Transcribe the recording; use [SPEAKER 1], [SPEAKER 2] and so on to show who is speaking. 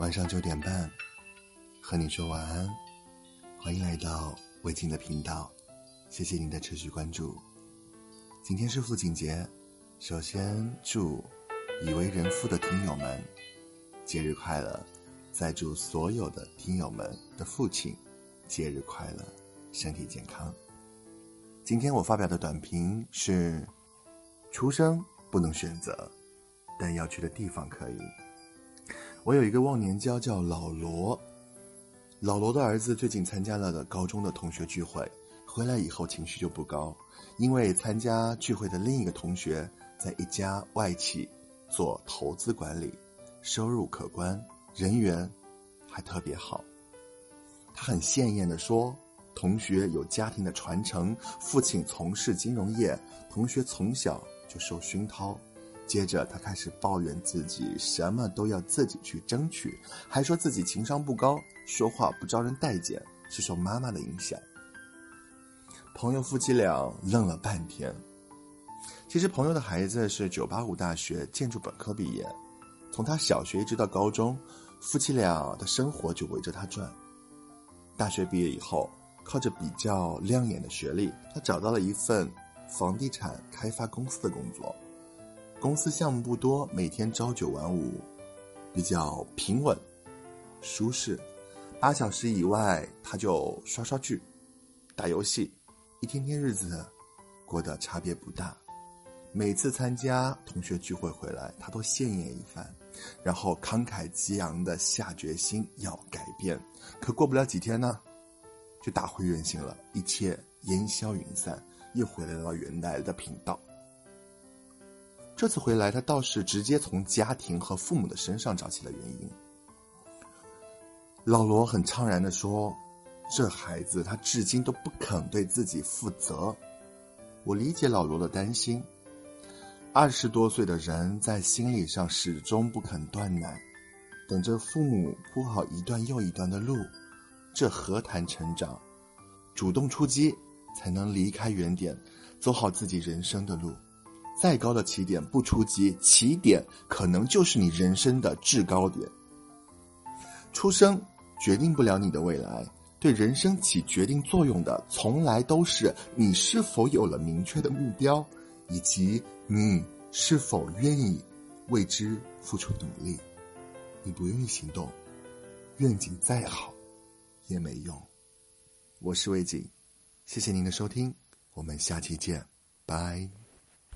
[SPEAKER 1] 晚上九点半，和你说晚安。欢迎来到魏静的频道，谢谢您的持续关注。今天是父亲节，首先祝已为人父的听友们节日快乐，再祝所有的听友们的父亲节日快乐，身体健康。今天我发表的短评是：出生不能选择，但要去的地方可以。我有一个忘年交叫老罗，老罗的儿子最近参加了的高中的同学聚会，回来以后情绪就不高，因为参加聚会的另一个同学在一家外企做投资管理，收入可观，人缘还特别好。他很鲜艳的说，同学有家庭的传承，父亲从事金融业，同学从小就受熏陶。接着，他开始抱怨自己什么都要自己去争取，还说自己情商不高，说话不招人待见，是受妈妈的影响。朋友夫妻俩愣了半天。其实，朋友的孩子是985大学建筑本科毕业，从他小学一直到高中，夫妻俩的生活就围着他转。大学毕业以后，靠着比较亮眼的学历，他找到了一份房地产开发公司的工作。公司项目不多，每天朝九晚五，比较平稳、舒适。八小时以外，他就刷刷剧、打游戏，一天天日子过得差别不大。每次参加同学聚会回来，他都献艳一番，然后慷慨激昂的下决心要改变。可过不了几天呢，就打回原形了，一切烟消云散，又回来了原来的频道。这次回来，他倒是直接从家庭和父母的身上找起了原因。老罗很怅然的说：“这孩子他至今都不肯对自己负责。”我理解老罗的担心。二十多岁的人在心理上始终不肯断奶，等着父母铺好一段又一段的路，这何谈成长？主动出击，才能离开原点，走好自己人生的路。再高的起点不出击，起点可能就是你人生的制高点。出生决定不了你的未来，对人生起决定作用的，从来都是你是否有了明确的目标，以及你是否愿意为之付出努力。你不愿意行动，愿景再好也没用。我是魏景，谢谢您的收听，我们下期见，拜。